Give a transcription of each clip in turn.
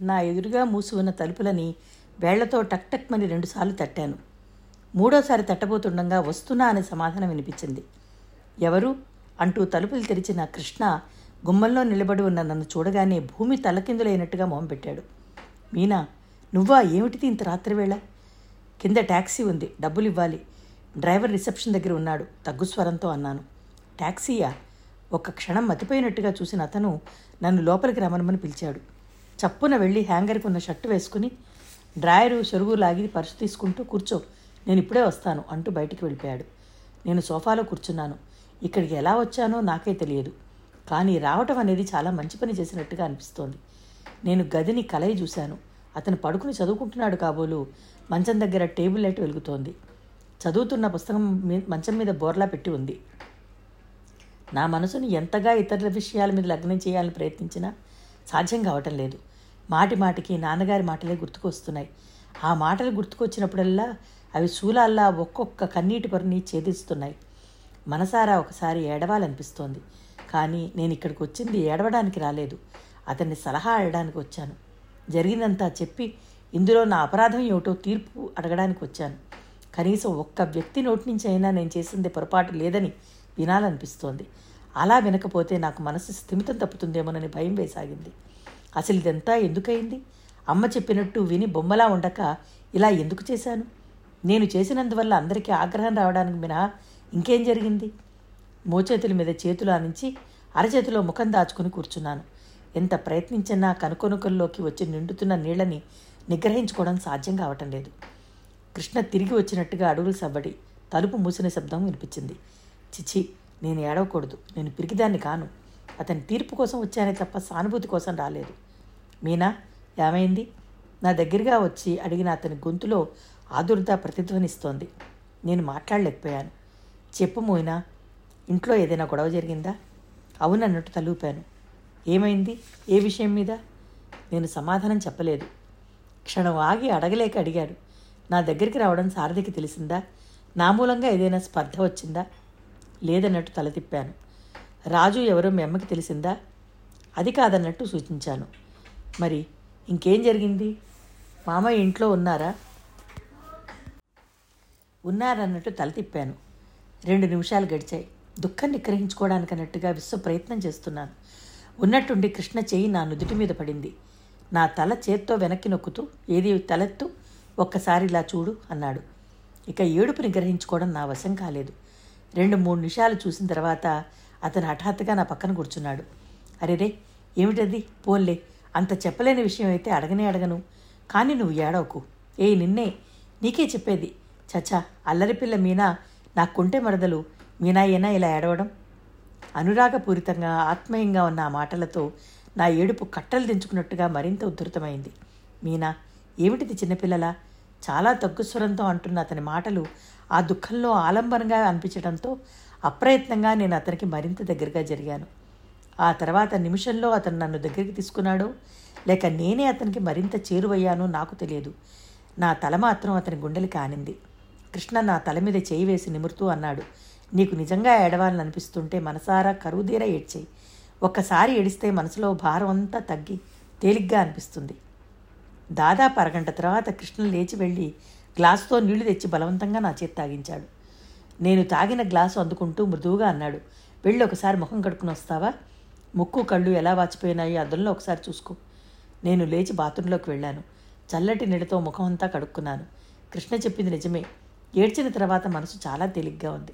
నా ఎదురుగా మూసి ఉన్న తలుపులని వేళ్ళతో టక్ టక్ మని రెండుసార్లు తట్టాను. మూడోసారి తట్టబోతుండగా వస్తున్నా అనే సమాధానం వినిపించింది. ఎవరు? అంటూ తలుపులు తెరిచిన కృష్ణ గుమ్మంలో నిలబడి ఉన్న నన్ను చూడగానే భూమి తలకిందులైనట్టుగా మొహం పెట్టాడు. మీనా నువ్వా? ఏమిటిది ఇంత రాత్రివేళ? కింద ట్యాక్సీ ఉంది. డబ్బులు ఇవ్వాలి డ్రైవర్ రిసెప్షన్ దగ్గర ఉన్నాడు. తగ్గు స్వరంతో అన్నాను. ట్యాక్సీయా ఒక్క క్షణం మతిపోయినట్టుగా చూసిన అతను నన్ను లోపలికి రమణమని పిలిచాడు. చప్పున వెళ్ళి హ్యాంగర్కి ఉన్న షర్టు వేసుకుని డ్రాయరు చెరువు లాగి పర్సు తీసుకుంటూ కూర్చో నేను ఇప్పుడే వస్తాను అంటూ బయటికి వెళ్ళిపోయాడు. నేను సోఫాలో కూర్చున్నాను. ఇక్కడికి ఎలా వచ్చానో నాకే తెలియదు. కానీ రావటం అనేది చాలా మంచి పని చేసినట్టుగా అనిపిస్తోంది. నేను గదిని కలయి చూశాను. అతను పడుకుని చదువుకుంటున్నాడు కాబోలు మంచం దగ్గర టేబుల్ లైట్ వెలుగుతోంది. చదువుతున్న పుస్తకం మంచం మీద బోర్లా పెట్టి ఉంది. నా మనసును ఎంతగా ఇతరుల విషయాల మీద లగ్నం చేయాలని ప్రయత్నించినా సాధ్యం కావటం లేదు. మాటి మాటికి నాన్నగారి మాటలే గుర్తుకొస్తున్నాయి. ఆ మాటలు గుర్తుకొచ్చినప్పుడల్లా అవి శూలాల్లా ఒక్కొక్క కన్నీటి పొరని ఛేదిస్తున్నాయి. మనసారా ఒకసారి ఏడవాలనిపిస్తోంది. కానీ నేను ఇక్కడికి వచ్చింది ఏడవడానికి రాలేదు. అతన్ని సలహా అడగడానికి వచ్చాను. జరిగిందంతా చెప్పి ఇందులో నా అపరాధం ఏమిటో తీర్పు అడగడానికి వచ్చాను. కనీసం ఒక్క వ్యక్తి నోటి నుంచి అయినా నేను చేసింది పొరపాటు లేదని వినాలనిపిస్తోంది. అలా వినకపోతే నాకు మనసు స్థిమితం తప్పుతుందేమోనని భయం వేసాగింది. అసలు ఇదంతా ఎందుకయింది? అమ్మ చెప్పినట్టు విని బొమ్మలా ఉండక ఇలా ఎందుకు చేశాను? నేను చేసినందువల్ల అందరికీ ఆగ్రహం రావడానికి మినహా ఇంకేం జరిగింది? మోచేతుల మీద చేతులు ఆనించి అరచేతిలో ముఖం దాచుకుని కూర్చున్నాను. ఎంత ప్రయత్నించినా కనుకొనుకల్లోకి వచ్చి నిండుతున్న నీళ్ళని నిగ్రహించుకోవడం సాధ్యం కావటం లేదు. కృష్ణ తిరిగి వచ్చినట్టుగా అడుగులు సవ్వడి తలుపు మూసిన శబ్దం వినిపించింది. చిచి నేను ఏడవకూడదు. నేను పిరికిదాన్ని కాను. అతని తీర్పు కోసం వచ్చానే తప్ప సానుభూతి కోసం రాలేదు. మీనా ఏమైంది? నా దగ్గరగా వచ్చి అడిగిన అతని గొంతులో ఆదుర్త ప్రతిధ్వనిస్తోంది. నేను మాట్లాడలేకపోయాను. చెప్పు మోయినా ఇంట్లో ఏదైనా గొడవ జరిగిందా? అవునన్నట్టు తలూపాను. ఏమైంది? ఏ విషయం మీద? నేను సమాధానం చెప్పలేదు. క్షణం ఆగి అడగలేక అడిగాడు. నా దగ్గరికి రావడం సారథికి తెలిసిందా? నా మూలంగా ఏదైనా స్పర్ధ వచ్చిందా? లేదన్నట్టు తల తిప్పాను. రాజు ఎవరో మీ అమ్మకి తెలిసిందా? అది కాదన్నట్టు సూచించాను. మరి ఇంకేం జరిగింది? మామయ్య ఇంట్లో ఉన్నారా? ఉన్నారన్నట్టు తల తిప్పాను. రెండు నిమిషాలు గడిచాయి. దుఃఖం నిగ్రహించుకోవడానికి అన్నట్టుగా విశ్వ ప్రయత్నం చేస్తున్నాను. ఉన్నట్టుండి కృష్ణ చేయి నా నుదుటి మీద పడింది. నా తల చేత్తో వెనక్కి నొక్కుతూ ఏది తలెత్తు? ఒక్కసారి ఇలా చూడు అన్నాడు. ఇక ఏడుపు నిగ్రహించుకోవడం నా వశం కాలేదు. రెండు మూడు నిమిషాలు చూసిన తర్వాత అతను హఠాత్తుగా నా పక్కన కూర్చున్నాడు. అరేరే ఏమిటది? పోన్లే. అంత చెప్పలేని విషయం అయితే అడగనే అడగను. కానీ నువ్వు ఏడవకు. ఏ నిన్నే నీకే చెప్పేది. చచ్చా అల్లరిపిల్ల మీనా నాకు కుంటే మరదలు మీనాయేనా ఇలా ఏడవడం? అనురాగపూరితంగా ఆత్మీయంగా ఉన్న ఆ మాటలతో నా ఏడుపు కట్టలు దించుకున్నట్టుగా మరింత ఉద్ధృతమైంది. మీనా ఏమిటిది చిన్నపిల్లలా? చాలా తగ్గు స్వరంతో అంటున్న అతని మాటలు ఆ దుఃఖంలో ఆలంబనంగా అనిపించడంతో అప్రయత్నంగా నేను అతనికి మరింత దగ్గరగా జరిగాను. ఆ తర్వాత నిమిషంలో అతను నన్ను దగ్గరికి తీసుకున్నాడో. లేక నేనే అతనికి మరింత చేరువయ్యానో నాకు తెలియదు. నా తల మాత్రం అతని గుండెలు కానింది. కృష్ణ నా తల మీద చేయి వేసి నిమురుతూ అన్నాడు. నీకు నిజంగా ఏడవాలని అనిపిస్తుంటే మనసారా కరువుదీర ఏడ్చేయి. ఒక్కసారి ఏడిస్తే మనసులో భారం అంతా తగ్గి తేలిగ్గా అనిపిస్తుంది. దాదాపు అరగంట తర్వాత కృష్ణ లేచి వెళ్ళి గ్లాసుతో నీళ్ళు తెచ్చి బలవంతంగా నా చేతి తాగించాడు. నేను తాగిన గ్లాసు అందుకుంటూ మృదువుగా అన్నాడు. వెళ్ళి ఒకసారి ముఖం కడుక్కుని వస్తావా? ముక్కు కళ్ళు ఎలా వాచిపోయినాయో అద్దంలో ఒకసారి చూసుకో. నేను లేచి బాత్రూంలోకి వెళ్ళాను. చల్లటి నీడతో ముఖం అంతా కడుక్కున్నాను. కృష్ణ చెప్పింది నిజమే. ఏడ్చిన తర్వాత మనసు చాలా తేలిగ్గా ఉంది.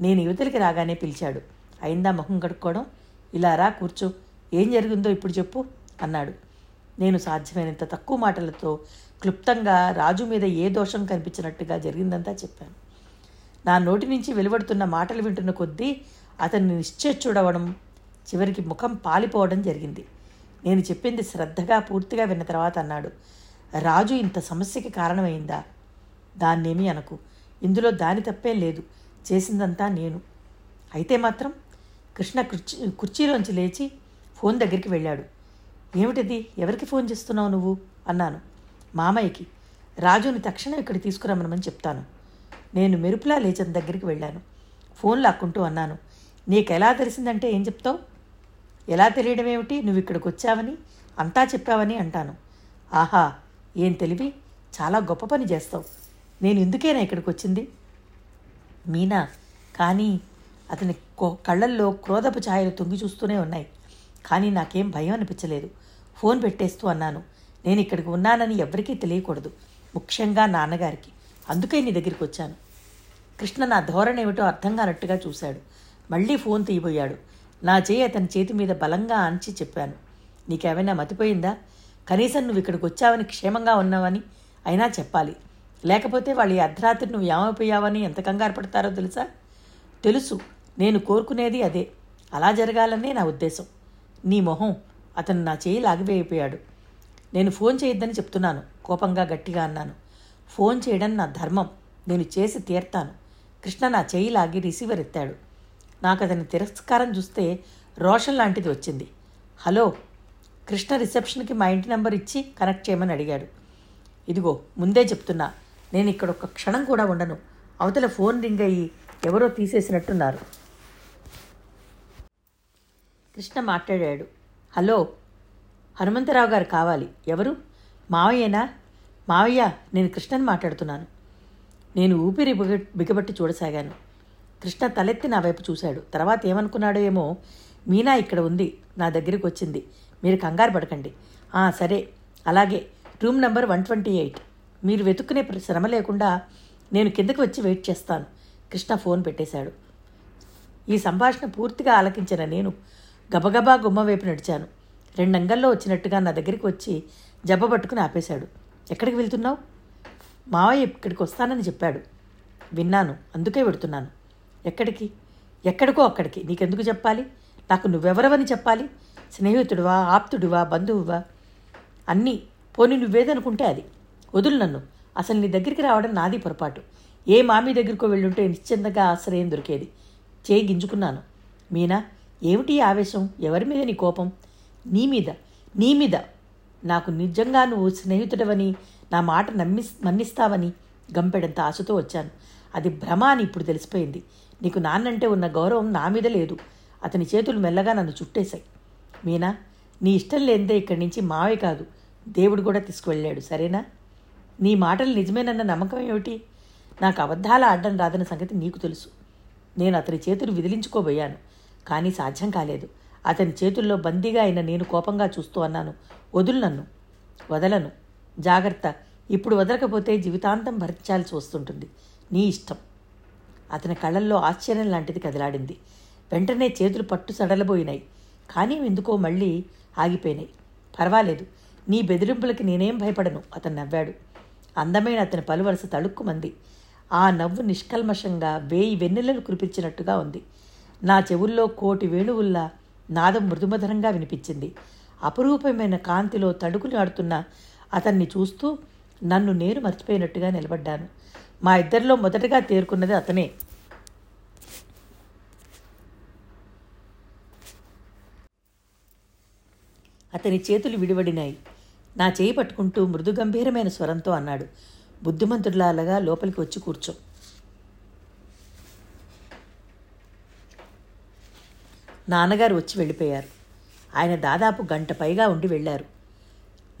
నేను యువతలకి రాగానే పిలిచాడు. అయిందా ముఖం కడుక్కోవడం? ఇలా రా కూర్చో. ఏం జరిగిందో ఇప్పుడు చెప్పు అన్నాడు. నేను సాధ్యమైనంత తక్కువ మాటలతో క్లుప్తంగా రాజు మీద ఏ దోషం కనిపించినట్టుగా జరిగిందంతా చెప్పాను. నా నోటి నుంచి వెలువడుతున్న మాటలు వింటున్న కొద్దీ అతన్ని నిశ్చయచూడవడం చివరికి ముఖం పాలిపోవడం జరిగింది. నేను చెప్పింది శ్రద్ధగా పూర్తిగా విన్న తర్వాత అన్నాడు. రాజు ఇంత సమస్యకి కారణమైందా? దాన్నేమి అనకు. ఇందులో దాని తప్పేం లేదు. చేసిందంతా నేను. అయితే మాత్రం కృష్ణ కుర్చీ కుర్చీలోంచి లేచి ఫోన్ దగ్గరికి వెళ్ళాడు. ఏమిటిది? ఎవరికి ఫోన్ చేస్తున్నావు నువ్వు? అన్నాను. మామయ్యకి. రాజుని తక్షణం ఇక్కడ తీసుకురమ్మనమని చెప్తాను. నేను మెరుపులా లేచిన దగ్గరికి వెళ్ళాను. ఫోన్ లాక్కుంటూ అన్నాను నీకెలా తెలిసిందంటే ఏం చెప్తావు? ఎలా తెలియడం ఏమిటి నువ్వు ఇక్కడికి వచ్చావని అంతా చెప్పావని అంటాను. ఆహా ఏం తెలివి? చాలా గొప్ప పని చేస్తావు. నేను ఎందుకేనా ఇక్కడికి వచ్చింది? మీనా కానీ అతని కళ్ళల్లో క్రోధపు ఛాయలు తొంగి చూస్తూనే ఉన్నాయి. కానీ నాకేం భయం అనిపించలేదు. ఫోన్ పెట్టేస్తూ అన్నాను నేను ఇక్కడికి ఉన్నానని ఎవరికీ తెలియకూడదు ముఖ్యంగా నాన్నగారికి. అందుకే నీ దగ్గరికి వచ్చాను. కృష్ణ నా ధోరణి ఏమిటో అర్థం కానట్టుగా చూశాడు. మళ్ళీ ఫోన్ తీయబోయాడు. నా చేయి అతని చేతి మీద బలంగా ఆంచి చెప్పాను. నీకేమైనా మతిపోయిందా? కనీసం నువ్వు ఇక్కడికి వచ్చావని క్షేమంగా ఉన్నావని అయినా చెప్పాలి. లేకపోతే వాళ్ళు ఈ అర్ధరాత్రి నువ్వు ఏమైపోయావని ఎంత కంగారు పడతారో తెలుసా? తెలుసు. నేను కోరుకునేది అదే. అలా జరగాలనే నా ఉద్దేశం. నీ మొహం అతను నా చేయి లాగివేయిపోయాడు. నేను ఫోన్ చేయొద్దని చెప్తున్నాను. కోపంగా గట్టిగా అన్నాను. ఫోన్ చేయడం నా ధర్మం. నేను చేసి తీర్తాను. కృష్ణ నా చేయి లాగి రిసీవర్ ఎత్తాడు. నాకు అతని తిరస్కారం చూస్తే రోషన్ లాంటిది వచ్చింది. హలో కృష్ణ రిసెప్షన్కి మా ఇంటి నెంబర్ ఇచ్చి కనెక్ట్ చేయమని అడిగాడు. ఇదిగో ముందే చెప్తున్నా నేను ఇక్కడ ఒక క్షణం కూడా ఉండను. అవతల ఫోన్ రింగ్ అయ్యి ఎవరో తీసేసినట్టున్నారు. కృష్ణ మాట్లాడాడు. హలో హనుమంతరావు గారు కావాలి. ఎవరు? మావయ్యనా? మావయ్య నేను కృష్ణని మాట్లాడుతున్నాను. నేను ఊపిరి బిగ బిగబట్టి చూడసాగాను. కృష్ణ తలెత్తి నా వైపు చూశాడు. తర్వాత ఏమనుకున్నాడో ఏమో మీనా ఇక్కడ ఉంది నా దగ్గరికి వచ్చింది. మీరు కంగారు పడకండి. "ఆ, సరే. అలాగే room number one twenty eight. మీరు వెతుక్కునే శ్రమ లేకుండా నేను కిందకి వచ్చి వెయిట్ చేస్తాను. కృష్ణ ఫోన్ పెట్టేశాడు. ఈ సంభాషణ పూర్తిగా ఆలకించిన నేను గబగబా గుమ్మ వైపు నడిచాను. రెండంగల్లో వచ్చినట్టుగా నా దగ్గరికి వచ్చి జబ్బ పట్టుకుని ఆపేశాడు. ఎక్కడికి వెళ్తున్నావు? మావయ్య ఇక్కడికి వస్తానని చెప్పాడు. విన్నాను అందుకే వెడుతున్నాను. ఎక్కడికి? ఎక్కడికో అక్కడికి. నీకెందుకు చెప్పాలి? నాకు నువ్వెవరవని చెప్పాలి? స్నేహితుడివా ఆప్తుడివా బంధువువా? అన్నీ. పోనీ నువ్వేదనుకుంటే అది. వదులు నన్ను. అసలు నీ దగ్గరికి రావడం నాది పొరపాటు. ఏ మామీ దగ్గరికో వెళ్ళుంటే నిశ్చింతగా ఆశ్రయం దొరికేది. చేయి గింజుకున్నాను. మీనా ఏమిటి ఆవేశం? ఎవరి మీద నీ కోపం? నీ మీద. నీ మీద. నాకు నిజంగా నువ్వు స్నేహితుడవని నా మాట నమ్మి మన్నిస్తావని గంపెడంత ఆశతో వచ్చాను. అది భ్రమ అని ఇప్పుడు తెలిసిపోయింది. నీకు నాన్నంటే ఉన్న గౌరవం నా మీద లేదు. అతని చేతులు మెల్లగా నన్ను చుట్టేశాయి. మీనా నీ ఇష్టం లేనిదే ఇక్కడి నుంచి మావే కాదు. దేవుడు కూడా తీసుకువెళ్ళాడు. సరేనా? నీ మాటలు నిజమేనన్న నమ్మకం ఏమిటి? నాకు అబద్ధాలు ఆడడం రాదన్న సంగతి నీకు తెలుసు. నేను అతని చేతులు విదిలించుకోబోయాను. కానీ సాధ్యం కాలేదు. అతని చేతుల్లో బందీగా అయిన నేను కోపంగా చూస్తూ అన్నాను. వదులు నన్ను. వదలను. జాగ్రత్త. ఇప్పుడు వదలకపోతే జీవితాంతం భరించాల్సి వస్తుంటుంది. నీ ఇష్టం. అతని కళ్ళల్లో ఆశ్చర్యం లాంటిది కదిలాడింది. వెంటనే చేతులు పట్టు సడలబోయినాయి కానీ ఎందుకో మళ్ళీ ఆగిపోయినాయి. పర్వాలేదు. నీ బెదిరింపులకి నేనేం భయపడను. అతను నవ్వాడు. అందమైన అతని పలువరస తళుక్కుమంది. ఆ నవ్వు నిష్కల్మషంగా వేయి వెన్నెలను కురిపించినట్టుగా ఉంది. నా చెవుల్లో కోటి వేణువుల్లా నాదం మృదుమధరంగా వినిపించింది. అపురూపమైన కాంతిలో తడుకుని ఆడుతున్న అతన్ని చూస్తూ నన్ను నేను మర్చిపోయినట్టుగా నిలబడ్డాను. మా ఇద్దరిలో మొదటగా తేరుకున్నది అతనే. అతని చేతులు విడివడినాయి. నా చేయి పట్టుకుంటూ మృదు గంభీరమైన స్వరంతో అన్నాడు. బుద్ధిమంతుడిలాగా లోపలికి వచ్చి కూర్చో. నాన్నగారు వచ్చి వెళ్ళిపోయారు. ఆయన దాదాపు గంట పైగా ఉండి వెళ్ళారు.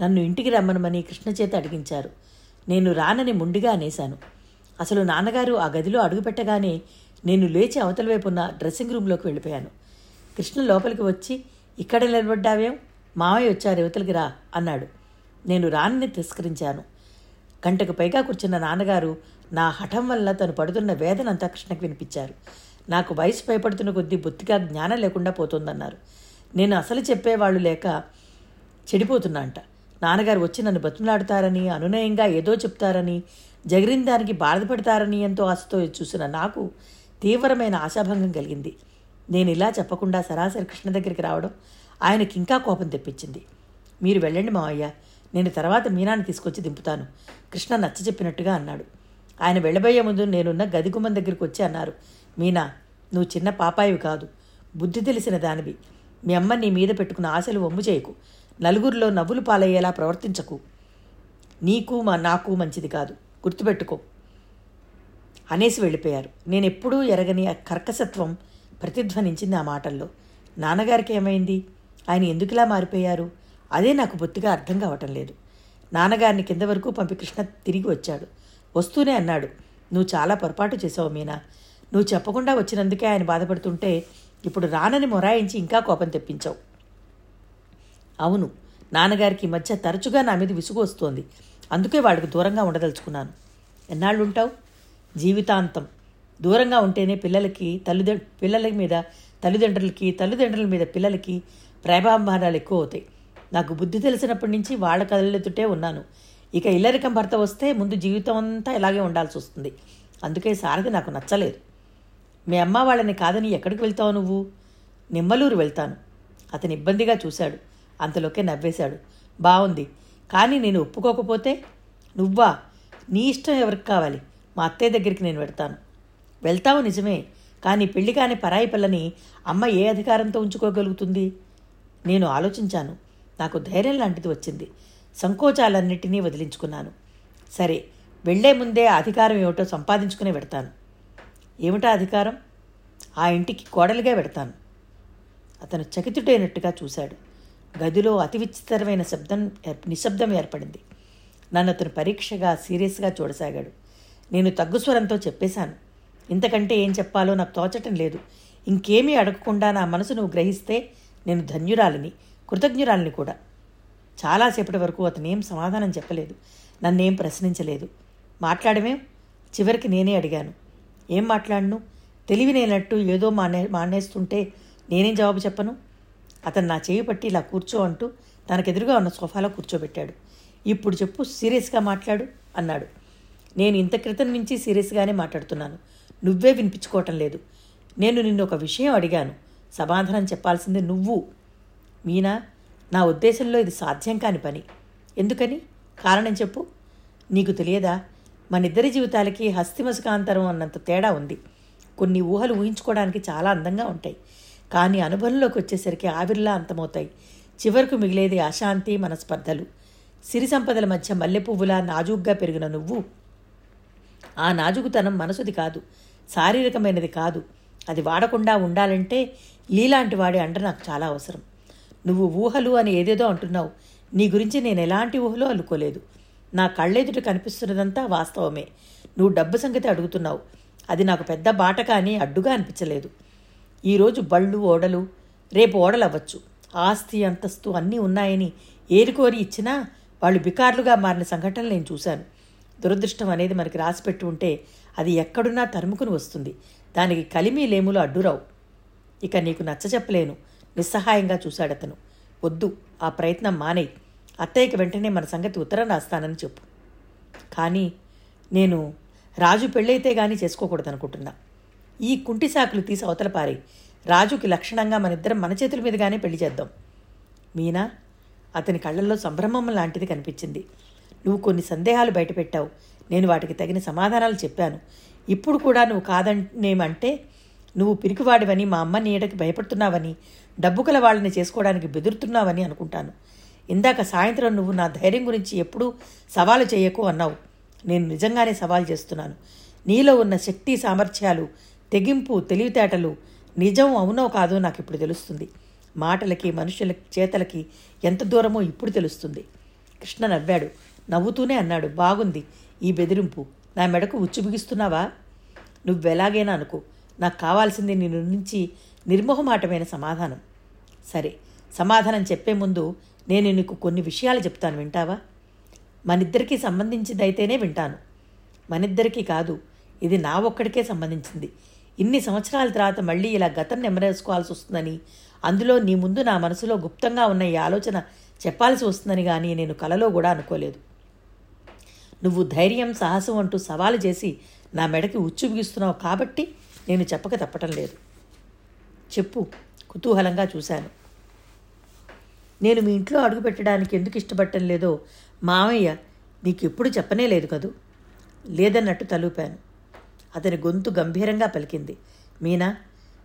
నన్ను ఇంటికి రమ్మనమని కృష్ణ చేత అడిగించారు. నేను రానని ముండిగా అనేశాను. అసలు నాన్నగారు ఆ గదిలో అడుగుపెట్టగానే నేను లేచి అవతల వైపు ఉన్న డ్రెస్సింగ్ రూమ్లోకి వెళ్ళిపోయాను. కృష్ణ లోపలికి వచ్చి ఇక్కడ నిలబడ్డావేం? మావయ్య వచ్చారు యువతలకి రా అన్నాడు. నేను రానని తిరస్కరించాను. గంటకు పైగా కూర్చున్న నాన్నగారు నా హఠం వల్ల తను పడుతున్న వేదనంతా కృష్ణకు వినిపించారు. నాకు వయసు భయపడుతున్న కొద్దీ బొత్తిగా జ్ఞానం లేకుండా పోతుందన్నారు. నేను అసలు చెప్పేవాళ్ళు లేక చెడిపోతున్నా అంట. నాన్నగారు వచ్చి నన్ను బతులాడుతారని అనునయంగా ఏదో చెప్తారని జగరిందానికి బాధపడతారని ఎంతో ఆశతో చూసిన నాకు తీవ్రమైన ఆశాభంగం కలిగింది. నేను ఇలా చెప్పకుండా సరాసరి కృష్ణ దగ్గరికి రావడం ఆయనకి ఇంకా కోపం తెప్పించింది. మీరు వెళ్ళండి మావయ్య నేను తర్వాత మీనాన్ని తీసుకొచ్చి దింపుతాను. కృష్ణ నచ్చ చెప్పినట్టుగా అన్నాడు. ఆయన వెళ్ళబోయే ముందు నేనున్న గదిగుమ్మం దగ్గరికి వచ్చి అన్నారు మీనా నువ్వు చిన్న పాపాయివి కాదు బుద్ధి తెలిసిన దానివి. మీ అమ్మ నీ మీద పెట్టుకున్న ఆశలు వమ్ము చేయకు. నలుగురిలో నవ్వులు పాలయ్యేలా ప్రవర్తించకు. నీకు మా నాకు మంచిది కాదు. గుర్తుపెట్టుకో. అనేసి వెళ్ళిపోయారు. నేను ఎప్పుడూ ఎరగని కర్కసత్వం ప్రతిధ్వనించింది ఆ మాటల్లో. నాన్నగారికి ఏమైంది? ఆయన ఎందుకులా మారిపోయారు? అదే నాకు బొత్తిగా అర్థం కావటం లేదు. నాన్నగారిని కింద వరకు పంపి కృష్ణ తిరిగి వచ్చాడు. వస్తూనే అన్నాడు. నువ్వు చాలా పొరపాటు చేసావు మీనా. నువ్వు చెప్పకుండా వచ్చినందుకే ఆయన బాధపడుతుంటే ఇప్పుడు రానని మొరాయించి ఇంకా కోపం తెప్పించావు. అవును నాన్నగారికి మధ్య తరచుగా నా మీద విసుగు వస్తోంది. అందుకే వాడికి దూరంగా ఉండదలుచుకున్నాను. ఎన్నాళ్ళు ఉంటావు జీవితాంతం. దూరంగా ఉంటేనే పిల్లలకి తల్లిదండ్రు పిల్లల మీద తల్లిదండ్రులకి తల్లిదండ్రుల మీద పిల్లలకి ప్రేమాభిమానాలు ఎక్కువ అవుతాయి. నాకు బుద్ధి తెలిసినప్పటి నుంచి వాళ్ళ కదలెత్తుటే ఉన్నాను. ఇక ఇల్లరికం భర్త వస్తే ముందు జీవితం అంతా ఇలాగే ఉండాల్సి వస్తుంది. అందుకే సారథి నాకు నచ్చలేదు. మీ అమ్మ వాళ్ళని కాదని ఎక్కడికి వెళ్తావు నువ్వు? నిమ్మలూరు వెళ్తాను. అతను ఇబ్బందిగా చూశాడు. అంతలోకే నవ్వేశాడు. బాగుంది కానీ నేను ఒప్పుకోకపోతే నువ్వా? నీ ఇష్టం ఎవరికి కావాలి? మా అత్తయ్య దగ్గరికి నేను పెడతాను వెళ్తావు నిజమే కానీ పెళ్ళి కాని పరాయి పిల్లని అమ్మ ఏ అధికారంతో ఉంచుకోగలుగుతుంది? నేను ఆలోచించాను. నాకు ధైర్యం లాంటిది వచ్చింది. సంకోచాలన్నిటినీ వదిలించుకున్నాను. సరే వెళ్ళే ముందే అధికారం ఏమిటో సంపాదించుకునే పెడతాను. ఏమిటా అధికారం? ఆ ఇంటికి కోడలిగా పెడతాను. అతను చకితుడైనట్టుగా చూశాడు. గదిలో అతి విచిత్రమైన శబ్దం ఏర్ప- నిశ్శబ్దం ఏర్పడింది. నన్ను అతను పరీక్షగా సీరియస్గా చూడసాగాడు. నేను తగ్గు స్వరంతో చెప్పేశాను. ఇంతకంటే ఏం చెప్పాలో నాకు తోచటం లేదు. ఇంకేమీ అడగకుండా నా మనసు నువ్వు గ్రహిస్తే నేను ధన్యురాలిని కృతజ్ఞురాలిని కూడా. చాలాసేపటి వరకు అతనేం సమాధానం చెప్పలేదు. నన్నేం ప్రశ్నించలేదు. మాట్లాడమే? చివరికి నేనే అడిగాను. ఏం మాట్లాడను? తెలివినేనట్టు ఏదో మానే మానేస్తుంటే నేనేం జవాబు చెప్పను? అతను నా చేయి పట్టి ఇలా కూర్చో అంటూ తనకెదురుగా ఉన్న సోఫాలో కూర్చోబెట్టాడు. ఇప్పుడు చెప్పు సీరియస్గా మాట్లాడు అన్నాడు. నేను ఇంత క్రితం నుంచి సీరియస్గానే మాట్లాడుతున్నాను. నువ్వే వినిపించుకోవటం లేదు. నేను నిన్ను ఒక విషయం అడిగాను. సమాధానం చెప్పాల్సింది నువ్వు. మీనా నా ఉద్దేశంలో ఇది సాధ్యం కాని పని. ఎందుకని? కారణం చెప్పు. నీకు తెలియదా? మనిద్దరి జీవితాలకి హస్తిమసుకాంతరం అన్నంత తేడా ఉంది. కొన్ని ఊహలు ఊహించుకోవడానికి చాలా అందంగా ఉంటాయి. కానీ అనుభవంలోకి వచ్చేసరికి ఆవిర్లా అంతమవుతాయి. చివరకు మిగిలేది అశాంతి మనస్పర్ధలు. సిరి సంపదల మధ్య మల్లె పువ్వులా నాజూగ్గా పెరిగిన నువ్వు. ఆ నాజుకుతనం మనసుది కాదు. శారీరకమైనది కాదు. అది వాడకుండా ఉండాలంటే నీలాంటి వాడి అండ నాకు చాలా అవసరం. నువ్వు ఊహలు అని ఏదేదో అంటున్నావు. నీ గురించి నేను ఎలాంటి ఊహలో అల్లుకోలేదు. నా కళ్ళెదుట కనిపిస్తున్నదంతా వాస్తవమే. నువ్వు డబ్బు సంగతి అడుగుతున్నావు. అది నాకు పెద్ద బాట కానీ అడ్డుగా అనిపించలేదు. ఈరోజు బళ్ళు ఓడలు రేపు ఓడలు అవ్వచ్చు. ఆస్తి అంతస్తు అన్నీ ఉన్నాయని ఏరుకోరి ఇచ్చినా వాళ్ళు బికార్లుగా మారిన సంఘటనలు నేను చూశాను. దురదృష్టం అనేది మనకి రాసిపెట్టి ఉంటే అది ఎక్కడున్నా తరుముకుని వస్తుంది. దానికి కలిమి లేములు అడ్డురావు. ఇక నీకు నచ్చ చెప్పలేను. నిస్సహాయంగా చూశాడతను వద్దు ఆ ప్రయత్నం మానేయి. అత్తయ్యకి వెంటనే మన సంగతి ఉత్తరం రాస్తానని చెప్పు. కానీ నేను రాజు పెళ్ళైతే గానీ చేసుకోకూడదనుకుంటున్నా. ఈ కుంటి సాకులు తీసి అవతల పారి రాజుకి లక్షణంగా మనిద్దరం మన చేతుల మీదుగానే పెళ్ళి చేద్దాం. మీనా అతని కళ్ళల్లో సంభ్రమం లాంటిది కనిపించింది. నువ్వు కొన్ని సందేహాలు బయటపెట్టావు. నేను వాటికి తగిన సమాధానాలు చెప్పాను. ఇప్పుడు కూడా నువ్వు కాదనేమంటే నువ్వు పిరికివాడివని మా అమ్మ నీడకి భయపడుతున్నావని డబ్బుకల వాళ్ళని చేసుకోవడానికి బెదురుతున్నావని అనుకుంటాను. ఇందాక సాయంత్రం నువ్వు నా ధైర్యం గురించి ఎప్పుడూ సవాలు చేయకు అన్నావు. నేను నిజంగానే సవాల్ చేస్తున్నాను. నీలో ఉన్న శక్తి సామర్థ్యాలు తెగింపు తెలివితేటలు నిజం అవునో కాదో నాకు ఇప్పుడు తెలుస్తుంది. మాటలకి మనుషుల చేతలకి ఎంత దూరమో ఇప్పుడు తెలుస్తుంది. కృష్ణ నవ్వాడు. నవ్వుతూనే అన్నాడు. బాగుంది ఈ బెదిరింపు. నా మెడకు ఉచ్చు బిగిస్తున్నావా? నువ్వెలాగైనా అనుకో. నాకు కావాల్సింది నిన్ను నుంచి నిర్మోహమాటమైన సమాధానం. సరే సమాధానం చెప్పే ముందు నేను నీకు కొన్ని విషయాలు చెప్తాను. వింటావా? మనిద్దరికీ సంబంధించిందైతేనే వింటాను. మనిద్దరికీ కాదు ఇది నా ఒక్కడికే సంబంధించింది. ఇన్ని సంవత్సరాల తర్వాత మళ్ళీ ఇలా గతం నెమరేసుకోవాల్సి వస్తుందని అందులో నీ ముందు నా మనసులో గుప్తంగా ఉన్న ఈ ఆలోచన చెప్పాల్సి వస్తుందని కానీ నేను కలలో కూడా అనుకోలేదు. నువ్వు ధైర్యం సాహసం అంటూ సవాలు చేసి నా మెడకి ఉచ్చు బిగిస్తున్నావు కాబట్టి నేను చెప్పక తప్పటం లేదు. చెప్పు కుతూహలంగా చూశాను. నేను మీ ఇంట్లో అడుగు పెట్టడానికి ఎందుకు ఇష్టపడటం లేదో మామయ్య నీకు ఎప్పుడు చెప్పనే లేదు కదూ? లేదన్నట్టు తలూపాను. అతని గొంతు గంభీరంగా పలికింది. మీనా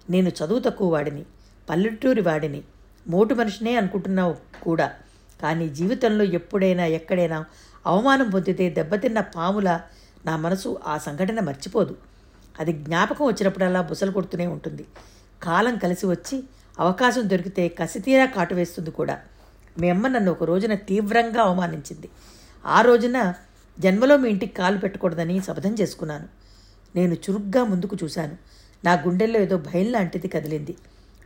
నేను చదువు తక్కువ వాడిని పల్లెటూరి వాడిని మోటు మనిషినే అనుకుంటున్నావు కూడా. కానీ జీవితంలో ఎప్పుడైనా ఎక్కడైనా అవమానం పొందితే దెబ్బతిన్న పాముల నా మనసు ఆ సంఘటన మర్చిపోదు. అది జ్ఞాపకం వచ్చినప్పుడల్లా బుసలు కొడుతూనే ఉంటుంది. కాలం కలిసి వచ్చి అవకాశం దొరికితే కసితీరా కాటు వేస్తుంది కూడా. మీ అమ్మ నన్ను ఒక రోజున తీవ్రంగా అవమానించింది. ఆ రోజున జన్మలో మీ ఇంటికి కాలు పెట్టకూడదని శపథం చేసుకున్నాను. నేను చురుగ్గా ముందుకు చూశాను. నా గుండెల్లో ఏదో భయం లాంటిది కదిలింది.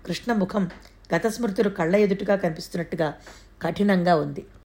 కృష్ణ ముఖం గత స్మృతులు కళ్ళ ఎదుటిగా కనిపిస్తున్నట్టుగా కఠినంగా ఉంది.